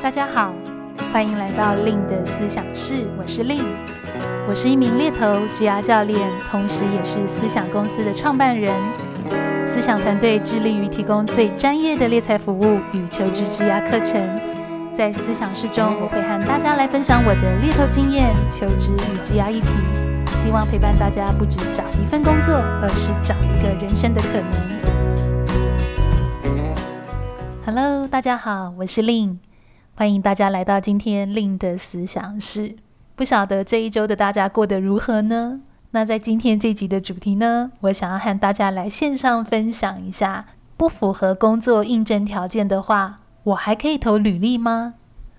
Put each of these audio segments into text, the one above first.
大家好，欢迎来到 Lin 的思想室，我是 Lin，我是一名猎头职涯教练，同时也是思想公司的创办人。思想团队致力于提供最专业的猎才服务与求职职涯课程。在思想室中，我会和大家来分享我的猎头经验、求职与职涯议题，希望陪伴大家不只找一份工作，而是找一个人生的可能。Hello，大家好，我是 Lin，欢迎大家来到今天令的思想室。不晓得这一周的大家过得如何呢？那在今天这集的主题呢，我想要和大家来线上分享一下，不符合工作应征条件的话，我还可以投履历吗？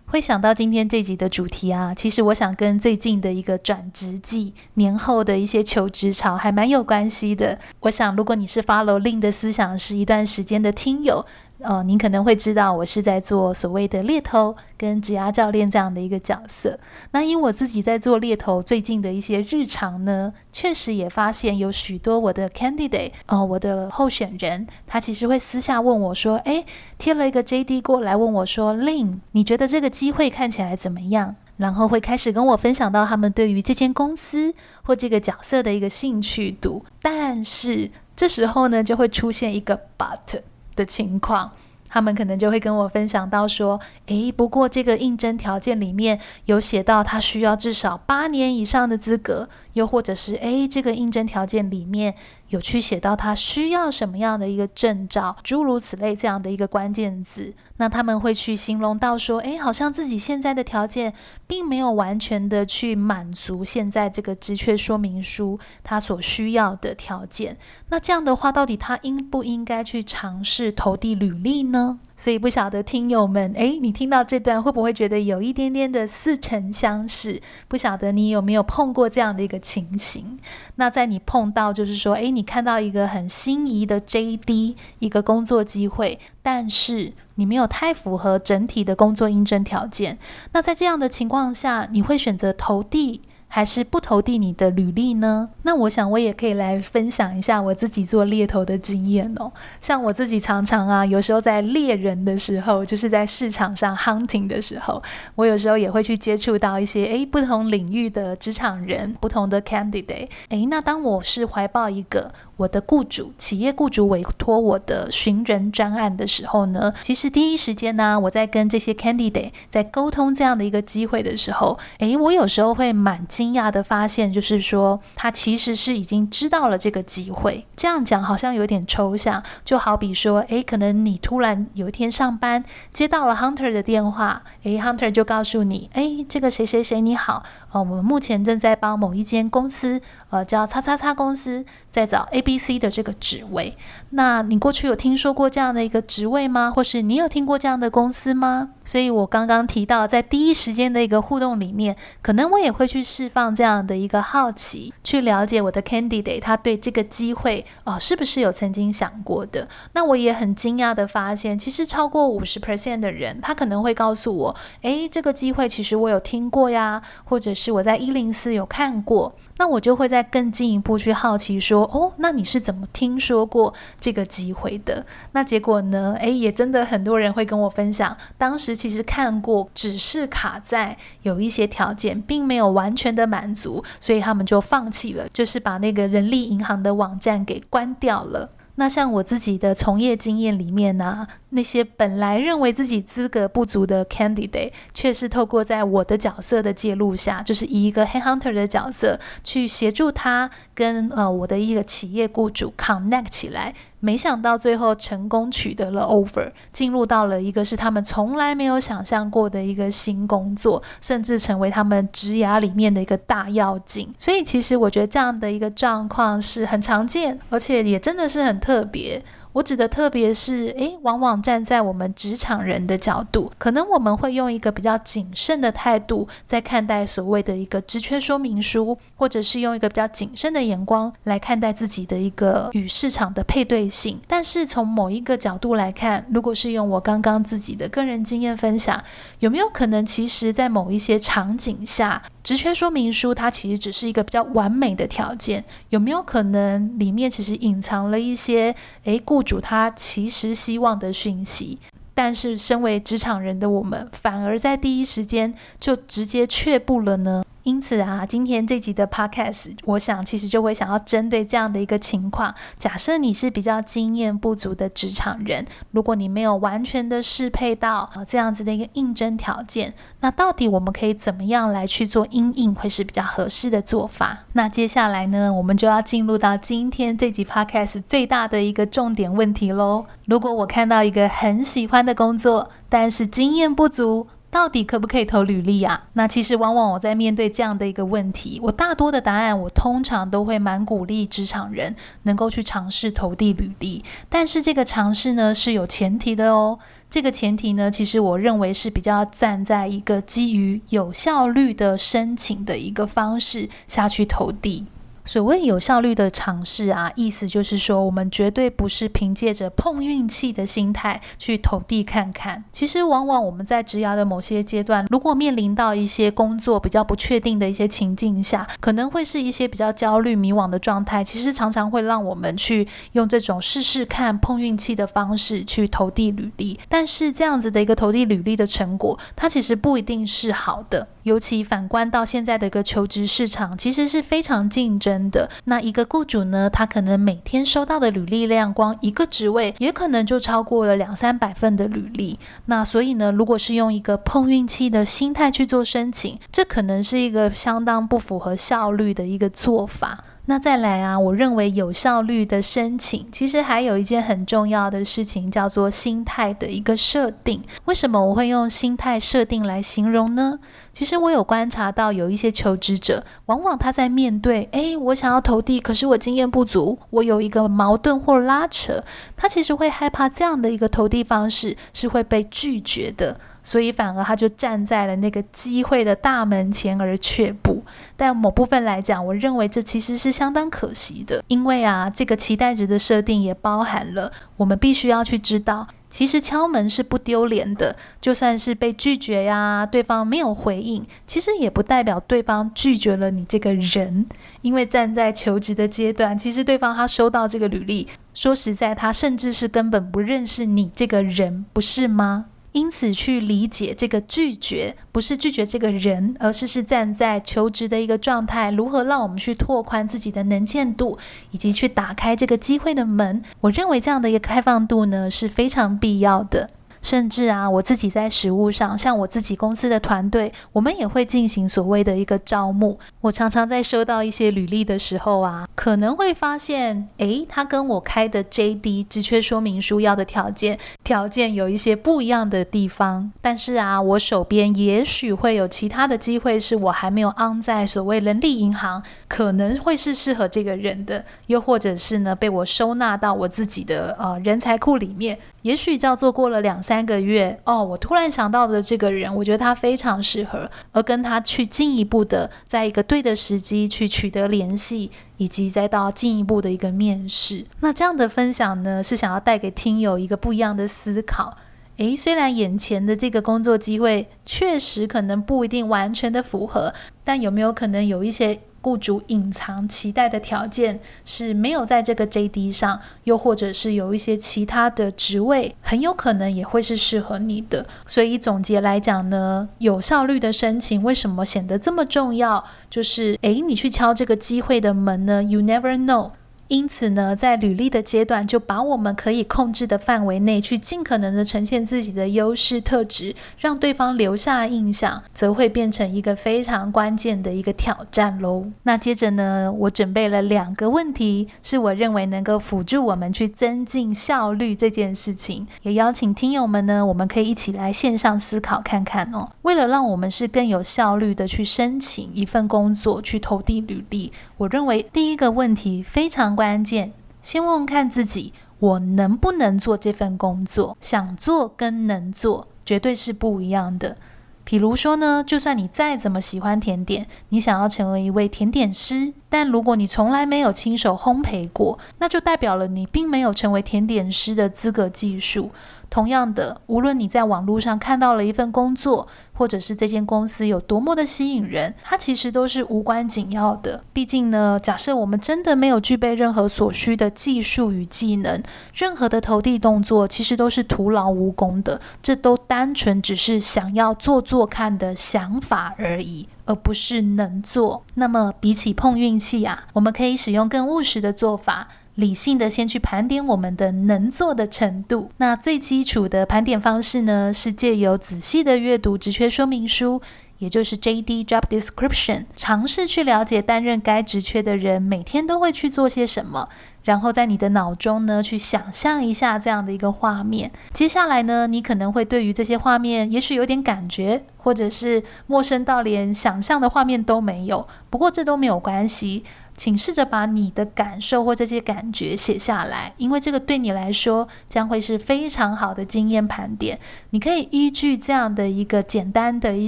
会想到今天这集的主题啊，其实我想跟最近的一个转职季、年后的一些求职潮还蛮有关系的。我想，如果你是 follow Lin 的思想室一段时间的听友，呃，您可能会知道，我是在做所谓的猎头跟职涯教练这样的一个角色。那因为我自己在做猎头，最近的一些日常呢，确实也发现有许多我的 candidate，呃，我的候选人，他其实会私下问我说：“诶，贴了一个 JD 过来问我说，Lin，你觉得这个机会看起来怎么样？”然后会开始跟我分享到他们对于这间公司或这个角色的一个兴趣度。但是这时候呢，就会出现一个 but。的情况，他们可能就会跟我分享到说，诶，不过这个应征条件里面有写到他需要至少八年以上的资格。又或者是诶，这个应征条件里面有去写到他需要什么样的一个证照，诸如此类这样的一个关键字，那他们会去形容到说，诶，好像自己现在的条件并没有完全的去满足现在这个职缺说明书他所需要的条件。那这样的话，到底他应不应该去尝试投递履历呢？所以不晓得听友们，诶，你听到这段会不会觉得有一点点的似曾相识？不晓得你有没有碰过这样的一个情形？那在你碰到，就是说，诶，你看到一个很心仪的 JD，一个工作机会，但是你没有太符合整体的工作应征条件。那在这样的情况下，你会选择投递？还是不投递你的履历呢？那我想我也可以来分享一下我自己做猎头的经验哦。像我自己常常啊，有时候在猎人的时候，就是在市场上 hunting 的时候，我有时候也会去接触到一些诶不同领域的职场人，不同的 candidate。诶，那当我是怀抱一个我的雇主，企业雇主委托我的寻人专案的时候呢，其实第一时间呢，我在跟这些 candidate 在沟通这样的一个机会的时候，诶，我有时候会蛮惊讶的发现，就是说他其实是已经知道了这个机会。这样讲好像有点抽象，就好比说，诶，可能你突然有一天上班接到了 Hunter 的电话，诶，Hunter 就告诉你，诶，这个谁谁谁你好。呃，我们目前正在帮某一间公司，呃，叫叉叉叉公司，在找 A B C 的这个职位。那你过去有听说过这样的一个职位吗？或是你有听过这样的公司吗？所以我刚刚提到，在第一时间的一个互动里面，可能我也会去释放这样的一个好奇，去了解我的 candidate 他对这个机会，哦、是不是有曾经想过的？那我也很惊讶的发现，其实超过五十 percent 的人，他可能会告诉我，诶，这个机会其实我有听过呀，或者是。我在一零四有看过，那我就会再更进一步去好奇说，哦，那你是怎么听说过这个机会的？那结果呢？诶，也真的很多人会跟我分享，当时其实看过，只是卡在有一些条件并没有完全的满足，所以他们就放弃了，就是把那个人力银行的网站给关掉了。那像我自己的从业经验里面呢、那些本来认为自己资格不足的 candidate，却是透过在我的角色的介入下，就是以一个 headhunter 的角色去协助他跟呃我的一个企业雇主 connect 起来。没想到最后成功取得了 offer，进入到了一个是他们从来没有想象过的一个新工作，甚至成为他们职涯里面的一个大要紧。所以其实我觉得这样的一个状况是很常见，而且也真的是很特别。我指的特别是，诶，往往站在我们职场人的角度，可能我们会用一个比较谨慎的态度在看待所谓的一个职缺说明书，或者是用一个比较谨慎的眼光来看待自己的一个与市场的配对性。但是从某一个角度来看，如果是用我刚刚自己的个人经验分享，有没有可能，其实在某一些场景下，职缺说明书它其实只是一个比较完美的条件？有没有可能里面其实隐藏了一些，诶，雇主他其实希望的讯息，但是身为职场人的我们，反而在第一时间就直接却步了呢？因此啊，今天这集的 podcast，我想其实就会想要针对这样的一个情况。假设你是比较经验不足的职场人，如果你没有完全的适配到这样子的一个应征条件，那到底我们可以怎么样来去做因应，会是比较合适的做法？那接下来呢，我们就要进入到今天这集 podcast 最大的一个重点问题喽。如果我看到一个很喜欢的工作，但是经验不足，到底可不可以投履历啊？那其实往往我在面对这样的一个问题，我大多的答案，我通常都会蛮鼓励职场人能够去尝试投递履历。但是这个尝试呢是有前提的哦。这个前提呢，其实我认为是比较站在一个基于有效率的申请的一个方式下去投递。所谓有效率的尝试啊，意思就是说，我们绝对不是凭借着碰运气的心态去投递看看。其实，往往我们在职涯的某些阶段，如果面临到一些工作比较不确定的一些情境下，可能会是一些比较焦虑、迷惘的状态。其实，常常会让我们去用这种试试看、碰运气的方式去投递履历。但是，这样子的一个投递履历的成果，它其实不一定是好的。尤其反观到现在的一个求职市场，其实是非常竞争的。那一个雇主呢，他可能每天收到的履历量，光一个职位也可能就超过了两三百份的履历。那所以呢，如果是用一个碰运气的心态去做申请，这可能是一个相当不符合效率的一个做法。那再来啊，我认为有效率的申请，其实还有一件很重要的事情，叫做心态的一个设定。为什么我会用心态设定来形容呢？其实我有观察到，有一些求职者，往往他在面对，诶，我想要投递，可是我经验不足，我有一个矛盾或拉扯，他其实会害怕这样的一个投递方式是会被拒绝的。所以反而他就站在了那个机会的大门前而却步。但某部分来讲，我认为这其实是相当可惜的，因为啊，这个期待值的设定也包含了我们必须要去知道，其实敲门是不丢脸的，就算是被拒绝呀，对方没有回应，其实也不代表对方拒绝了你这个人，因为站在求职的阶段，其实对方他收到这个履历，说实在，他甚至是根本不认识你这个人，不是吗？因此，去理解这个拒绝，不是拒绝这个人，而是是站在求职的一个状态，如何让我们去拓宽自己的能见度，以及去打开这个机会的门。我认为这样的一个开放度呢，是非常必要的。甚至啊，我自己在实务上，像我自己公司的团队，我们也会进行所谓的一个招募。我常常在收到一些履历的时候啊，可能会发现，诶，他跟我开的 JD 职缺说明书要的条件，条件有一些不一样的地方。但是啊，我手边也许会有其他的机会，是我还没有 on 在所谓人力银行，可能会是适合这个人的，又或者是呢，被我收纳到我自己的呃人才库里面。也许叫做过了两三个月哦，我突然想到的这个人，我觉得他非常适合，而跟他去进一步的，在一个对的时机去取得联系，以及再到进一步的一个面试。那这样的分享呢，是想要带给听友一个不一样的思考。诶，虽然眼前的这个工作机会确实可能不一定完全的符合，但有没有可能有一些？雇主隐藏期待的条件是没有在这个 JD 上，又或者是有一些其他的职位，很有可能也会是适合你的。所以总结来讲呢，有效率的申请为什么显得这么重要？就是诶，你去敲这个机会的门呢？You never know。因此呢，在履历的阶段，就把我们可以控制的范围内，去尽可能的呈现自己的优势特质，让对方留下印象，则会变成一个非常关键的一个挑战喽。那接着呢，我准备了两个问题，是我认为能够辅助我们去增进效率这件事情，也邀请听友们呢，我们可以一起来线上思考看看哦。为了让我们是更有效率的去申请一份工作，去投递履历，我认为第一个问题非常。关键，先问问看自己，我能不能做这份工作？想做跟能做绝对是不一样的。比如说呢，就算你再怎么喜欢甜点，你想要成为一位甜点师，但如果你从来没有亲手烘焙过，那就代表了你并没有成为甜点师的资格技术。同样的，无论你在网络上看到了一份工作，或者是这间公司有多么的吸引人，它其实都是无关紧要的。毕竟呢，假设我们真的没有具备任何所需的技术与技能，任何的投递动作其实都是徒劳无功的。这都单纯只是想要做做看的想法而已，而不是能做。那么，比起碰运气啊，我们可以使用更务实的做法。理性的先去盘点我们的能做的程度。那最基础的盘点方式呢，是借由仔细的阅读职缺说明书，也就是 JD Job Description，尝试去了解担任该职缺的人每天都会去做些什么，然后在你的脑中呢，去想象一下这样的一个画面。接下来呢，你可能会对于这些画面也许有点感觉，或者是陌生到连想象的画面都没有。不过这都没有关系。请试着把你的感受或这些感觉写下来，因为这个对你来说将会是非常好的经验盘点。你可以依据这样的一个简单的一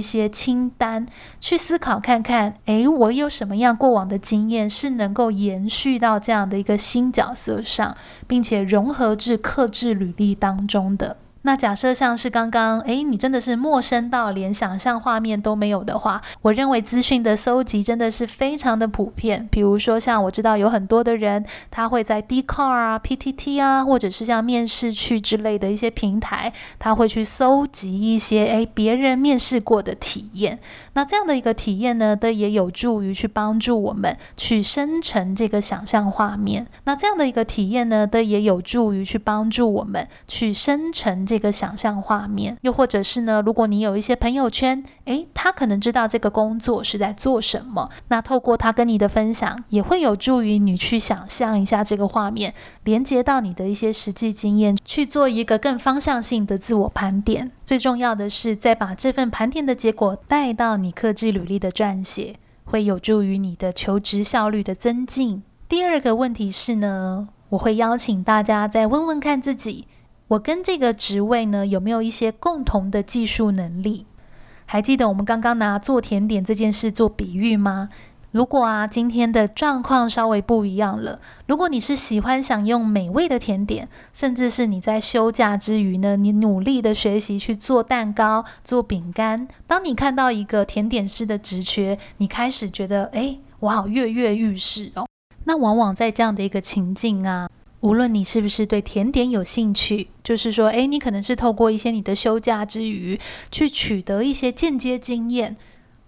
些清单去思考看看，诶，我有什么样过往的经验是能够延续到这样的一个新角色上，并且融合至克制履历当中的。那假设像是刚刚，诶，你真的是陌生到连想象画面都没有的话，我认为资讯的搜集真的是非常的普遍。比如说，像我知道有很多的人，他会在 d c a r 啊、PTT 啊，或者是像面试去之类的一些平台，他会去搜集一些诶别人面试过的体验。那这样的一个体验呢，都也有助于去帮助我们去生成这个想象画面。那这样的一个体验呢，都也有助于去帮助我们去生成。这个想象画面，又或者是呢，如果你有一些朋友圈，诶，他可能知道这个工作是在做什么，那透过他跟你的分享，也会有助于你去想象一下这个画面，连接到你的一些实际经验，去做一个更方向性的自我盘点。最重要的是，再把这份盘点的结果带到你克制履历的撰写，会有助于你的求职效率的增进。第二个问题是呢，我会邀请大家再问问看自己。我跟这个职位呢，有没有一些共同的技术能力？还记得我们刚刚拿做甜点这件事做比喻吗？如果啊，今天的状况稍微不一样了，如果你是喜欢享用美味的甜点，甚至是你在休假之余呢，你努力的学习去做蛋糕、做饼干，当你看到一个甜点师的职缺，你开始觉得，哎，我好跃跃欲试哦。那往往在这样的一个情境啊。无论你是不是对甜点有兴趣，就是说，诶，你可能是透过一些你的休假之余，去取得一些间接经验。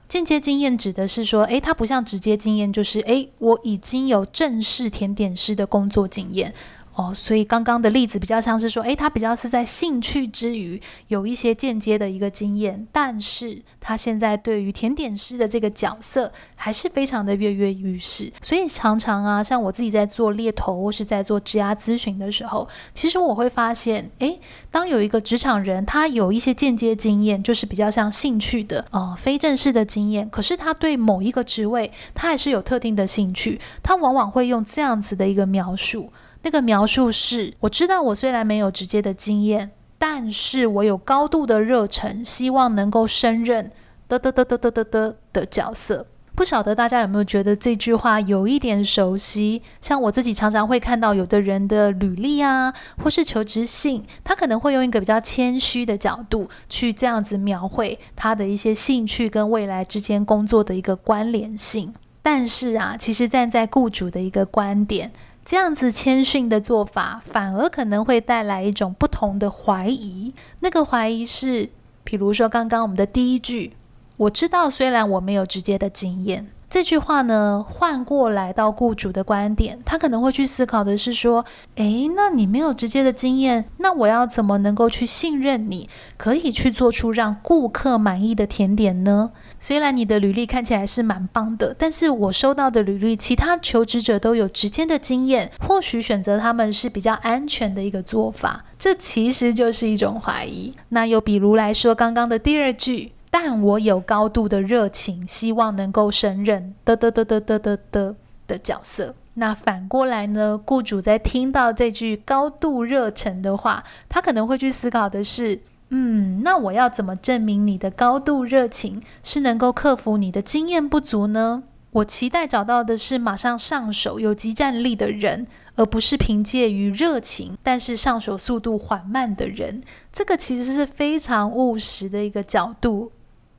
间接经验指的是说，诶，它不像直接经验，就是，诶，我已经有正式甜点师的工作经验。哦，所以刚刚的例子比较像是说，诶，他比较是在兴趣之余有一些间接的一个经验，但是他现在对于甜点师的这个角色还是非常的跃跃欲试。所以常常啊，像我自己在做猎头或是在做职涯咨询的时候，其实我会发现，诶，当有一个职场人他有一些间接经验，就是比较像兴趣的，呃，非正式的经验，可是他对某一个职位他还是有特定的兴趣，他往往会用这样子的一个描述。那个描述是我知道我虽然没有直接的经验但是我有高度的热忱希望能够升任得得得得得得的角色。不晓得大家有没有觉得这句话有一点熟悉？像我自己常常会看到有的人的履历啊或是求职信他可能会用一个比较谦虚的角度去这样子描绘他的一些兴趣跟未来之间工作的一个关联性。但是啊其实站在雇主的一个观点这样子谦逊的做法，反而可能会带来一种不同的怀疑。那个怀疑是，比如说刚刚我们的第一句，我知道虽然我没有直接的经验，这句话呢，换过来到雇主的观点，他可能会去思考的是说，诶，那你没有直接的经验，那我要怎么能够去信任你，可以去做出让顾客满意的甜点呢？虽然你的履历看起来是蛮棒的，但是我收到的履历，其他求职者都有直接的经验，或许选择他们是比较安全的一个做法。这其实就是一种怀疑。那又比如来说，刚刚的第二句，但我有高度的热情，希望能够胜任的的的的的的的的角色。那反过来呢？雇主在听到这句高度热忱的话，他可能会去思考的是。嗯，那我要怎么证明你的高度热情是能够克服你的经验不足呢？我期待找到的是马上上手、有即战力的人，而不是凭借于热情但是上手速度缓慢的人。这个其实是非常务实的一个角度。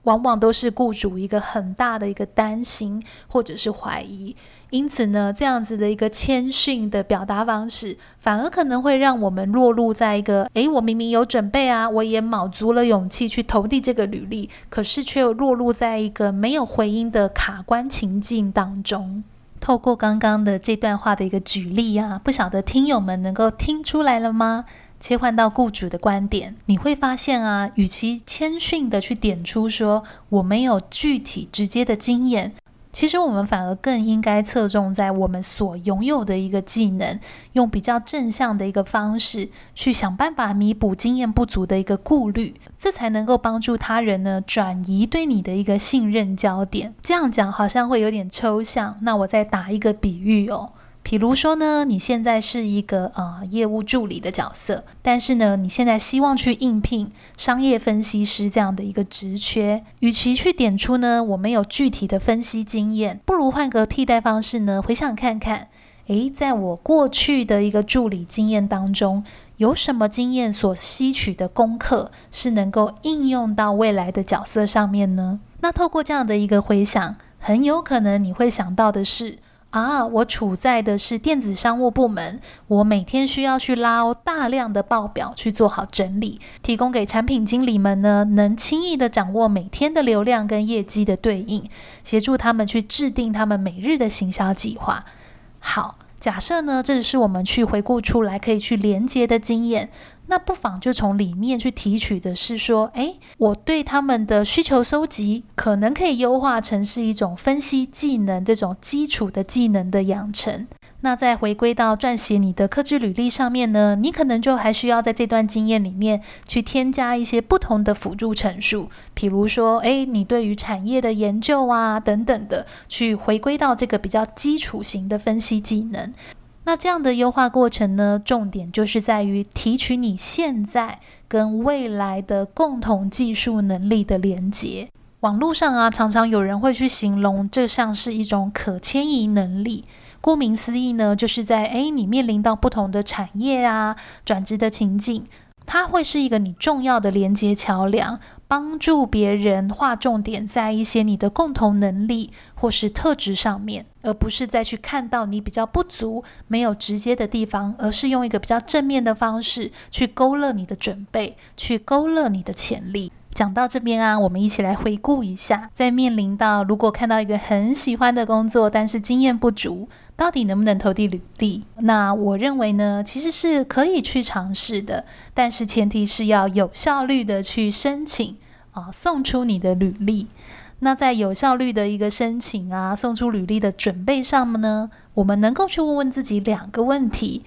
往往都是雇主一个很大的一个担心或者是怀疑，因此呢，这样子的一个谦逊的表达方式，反而可能会让我们落入在一个，诶，我明明有准备啊，我也卯足了勇气去投递这个履历，可是却又落入在一个没有回音的卡关情境当中。透过刚刚的这段话的一个举例啊，不晓得听友们能够听出来了吗？切换到雇主的观点，你会发现啊，与其谦逊的去点出说我没有具体直接的经验，其实我们反而更应该侧重在我们所拥有的一个技能，用比较正向的一个方式去想办法弥补经验不足的一个顾虑，这才能够帮助他人呢转移对你的一个信任焦点。这样讲好像会有点抽象，那我再打一个比喻哦。比如说呢，你现在是一个呃业务助理的角色，但是呢，你现在希望去应聘商业分析师这样的一个职缺，与其去点出呢我没有具体的分析经验，不如换个替代方式呢，回想看看，诶，在我过去的一个助理经验当中，有什么经验所吸取的功课是能够应用到未来的角色上面呢？那透过这样的一个回想，很有可能你会想到的是。啊，我处在的是电子商务部门，我每天需要去拉大量的报表去做好整理，提供给产品经理们呢，能轻易的掌握每天的流量跟业绩的对应，协助他们去制定他们每日的行销计划。好。假设呢，这是我们去回顾出来可以去连接的经验，那不妨就从里面去提取的是说，诶，我对他们的需求搜集，可能可以优化成是一种分析技能，这种基础的技能的养成。那再回归到撰写你的科技履历上面呢，你可能就还需要在这段经验里面去添加一些不同的辅助陈述，比如说，诶，你对于产业的研究啊等等的，去回归到这个比较基础型的分析技能。那这样的优化过程呢，重点就是在于提取你现在跟未来的共同技术能力的连接。网络上啊，常常有人会去形容这像是一种可迁移能力。顾名思义呢，就是在诶，你面临到不同的产业啊，转职的情境，它会是一个你重要的连接桥梁，帮助别人划重点在一些你的共同能力或是特质上面，而不是再去看到你比较不足、没有直接的地方，而是用一个比较正面的方式去勾勒你的准备，去勾勒你的潜力。讲到这边啊，我们一起来回顾一下，在面临到如果看到一个很喜欢的工作，但是经验不足，到底能不能投递履历？那我认为呢，其实是可以去尝试的，但是前提是要有效率的去申请啊，送出你的履历。那在有效率的一个申请啊，送出履历的准备上呢，我们能够去问问自己两个问题。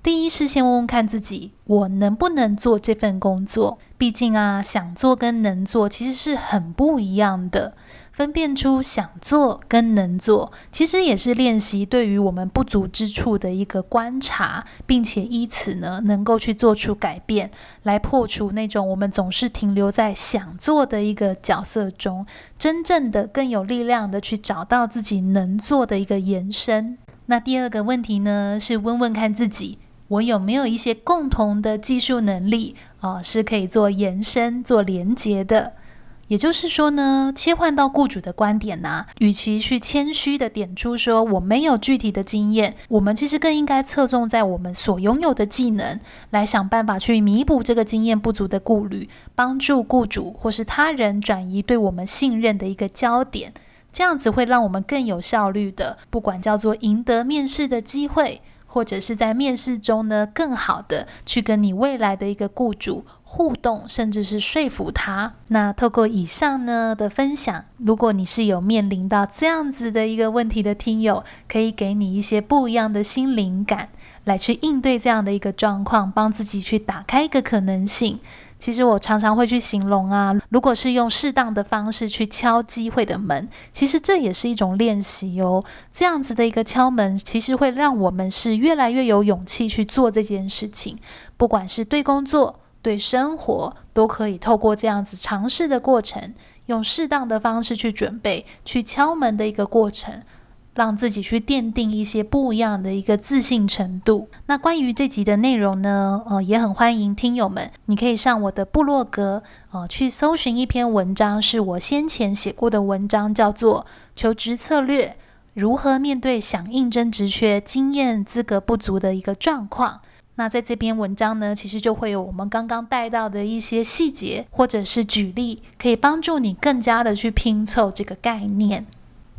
第一是先问问看自己，我能不能做这份工作？毕竟啊，想做跟能做其实是很不一样的。分辨出想做跟能做，其实也是练习对于我们不足之处的一个观察，并且以此呢，能够去做出改变，来破除那种我们总是停留在想做的一个角色中，真正的更有力量的去找到自己能做的一个延伸。那第二个问题呢，是问问看自己。我有没有一些共同的技术能力啊、是可以做延伸、做连接的？也就是说呢，切换到雇主的观点呢、与其去谦虚的点出说我没有具体的经验，我们其实更应该侧重在我们所拥有的技能，来想办法去弥补这个经验不足的顾虑，帮助雇主或是他人转移对我们信任的一个焦点。这样子会让我们更有效率的，不管叫做赢得面试的机会。或者是在面试中呢，更好的去跟你未来的一个雇主互动，甚至是说服他。那透过以上呢的分享，如果你是有面临到这样子的一个问题的听友，可以给你一些不一样的新灵感，来去应对这样的一个状况，帮自己去打开一个可能性。其实我常常会去形容啊，如果是用适当的方式去敲机会的门，其实这也是一种练习哦。这样子的一个敲门，其实会让我们是越来越有勇气去做这件事情。不管是对工作、对生活，都可以透过这样子尝试的过程，用适当的方式去准备、去敲门的一个过程。让自己去奠定一些不一样的一个自信程度。那关于这集的内容呢，呃，也很欢迎听友们，你可以上我的部落格，呃，去搜寻一篇文章，是我先前写过的文章，叫做《求职策略：如何面对想应征职缺、经验资格不足的一个状况》。那在这篇文章呢，其实就会有我们刚刚带到的一些细节，或者是举例，可以帮助你更加的去拼凑这个概念。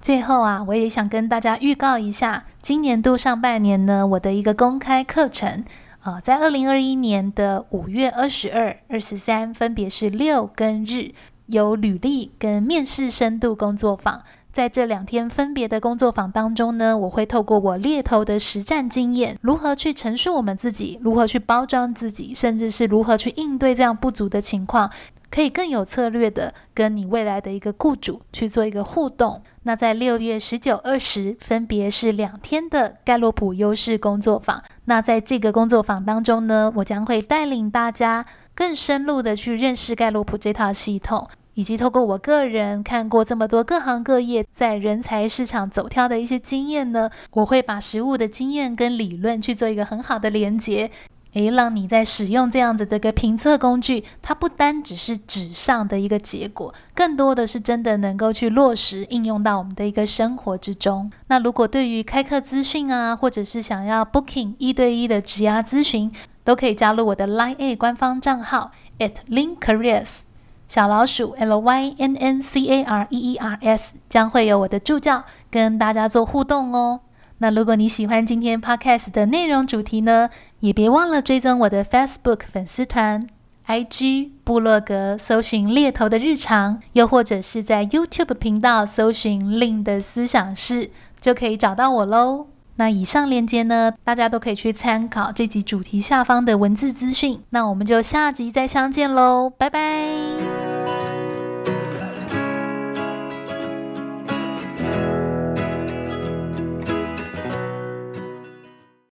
最后啊，我也想跟大家预告一下，今年度上半年呢，我的一个公开课程，啊、在二零二一年的五月二十二、二十三，分别是六跟日，有履历跟面试深度工作坊。在这两天分别的工作坊当中呢，我会透过我猎头的实战经验，如何去陈述我们自己，如何去包装自己，甚至是如何去应对这样不足的情况。可以更有策略的跟你未来的一个雇主去做一个互动。那在六月十九、二十，分别是两天的盖洛普优势工作坊。那在这个工作坊当中呢，我将会带领大家更深入的去认识盖洛普这套系统，以及透过我个人看过这么多各行各业在人才市场走跳的一些经验呢，我会把实务的经验跟理论去做一个很好的连接。诶，让你在使用这样子的一个评测工具，它不单只是纸上的一个结果，更多的是真的能够去落实应用到我们的一个生活之中。那如果对于开课资讯啊，或者是想要 booking 一对一的职涯咨询，都可以加入我的 Line A 官方账号 at linkcareers 小老鼠 L Y N N C A R E E R S，将会有我的助教跟大家做互动哦。那如果你喜欢今天 Podcast 的内容主题呢，也别忘了追踪我的 Facebook 粉丝团、IG 部落格，搜寻猎头的日常，又或者是在 YouTube 频道搜寻 Lin 的思想室，就可以找到我喽。那以上链接呢，大家都可以去参考这集主题下方的文字资讯。那我们就下集再相见喽，拜拜。